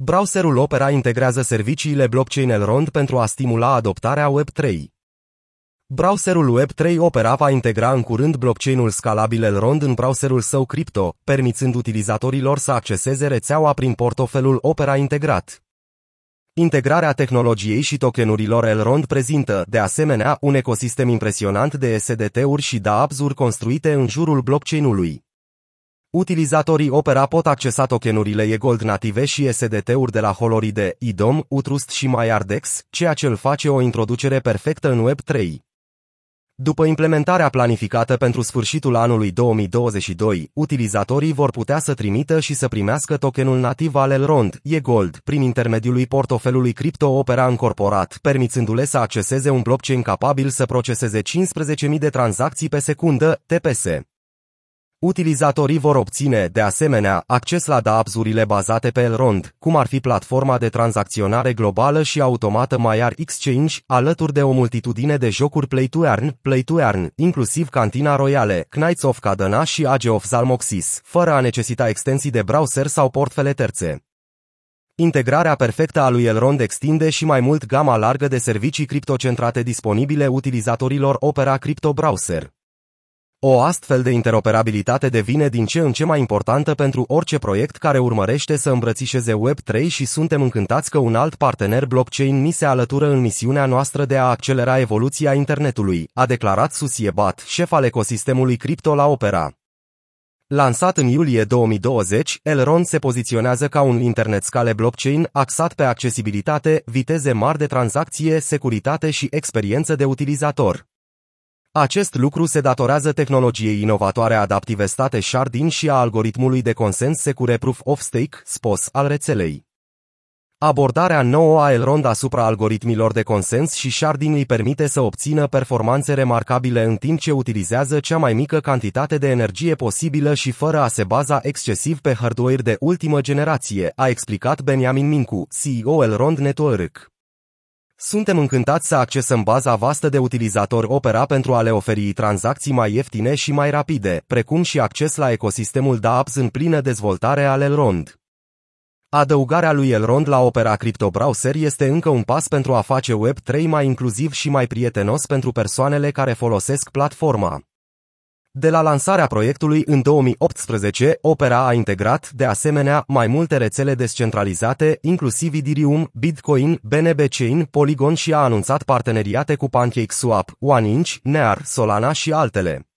Browserul Opera integrează serviciile blockchain Elrond pentru a stimula adoptarea Web3. Browserul Web3 Opera va integra în curând blockchain-ul scalabil Elrond în browserul său cripto, permițând utilizatorilor să acceseze rețeaua prin portofelul Opera integrat. Integrarea tehnologiei și tokenurilor Elrond prezintă, de asemenea, un ecosistem impresionant de SDT-uri și dApps-uri construite în jurul blockchain-ului. Utilizatorii Opera pot accesa tokenurile e-gold native și SDT-uri de la Holoride, IDOM, Utrust și MyArdex, ceea ce îl face o introducere perfectă în Web3. După implementarea planificată pentru sfârșitul anului 2022, utilizatorii vor putea să trimită și să primească tokenul nativ al Elrond, e-gold, prin intermediul portofelului Crypto Opera încorporat, permițându-le să acceseze un blockchain capabil să proceseze 15.000 de tranzacții pe secundă, TPS. Utilizatorii vor obține, de asemenea, acces la dApps-urile bazate pe Elrond, cum ar fi platforma de tranzacționare globală și automată Maiar Exchange, alături de o multitudine de jocuri Play to Earn, Play to Earn, inclusiv Cantina Royale, Knights of Cadena și Age of Zalmoxis, fără a necesita extensii de browser sau portfele terțe. Integrarea perfectă a lui Elrond extinde și mai mult gama largă de servicii criptocentrate disponibile utilizatorilor Opera Crypto Browser. O astfel de interoperabilitate devine din ce în ce mai importantă pentru orice proiect care urmărește să îmbrățișeze Web3 și suntem încântați că un alt partener blockchain ni se alătură în misiunea noastră de a accelera evoluția internetului, a declarat Susie Bat, șef al ecosistemului cripto la Opera. Lansat în iulie 2020, Elrond se poziționează ca un internet scale blockchain axat pe accesibilitate, viteze mari de tranzacție, securitate și experiență de utilizator. Acest lucru se datorează tehnologiei inovatoare adaptive state Sharding și a algoritmului de consens secure Proof of Stake, SPOS, al rețelei. Abordarea nouă a Elrond asupra algoritmilor de consens și Sharding îi permite să obțină performanțe remarcabile în timp ce utilizează cea mai mică cantitate de energie posibilă și fără a se baza excesiv pe hardware de ultimă generație, a explicat Benjamin Mincu, CEO Elrond Network. Suntem încântați să accesăm baza vastă de utilizatori Opera pentru a le oferi tranzacții mai ieftine și mai rapide, precum și acces la ecosistemul dApps în plină dezvoltare al Elrond. Adăugarea lui Elrond la Opera Crypto Browser este încă un pas pentru a face Web3 mai inclusiv și mai prietenos pentru persoanele care folosesc platforma. De la lansarea proiectului în 2018, Opera a integrat, de asemenea, mai multe rețele descentralizate, inclusiv Ethereum, Bitcoin, BNB Chain, Polygon și a anunțat parteneriate cu PancakeSwap, OneInch, Near, Solana și altele.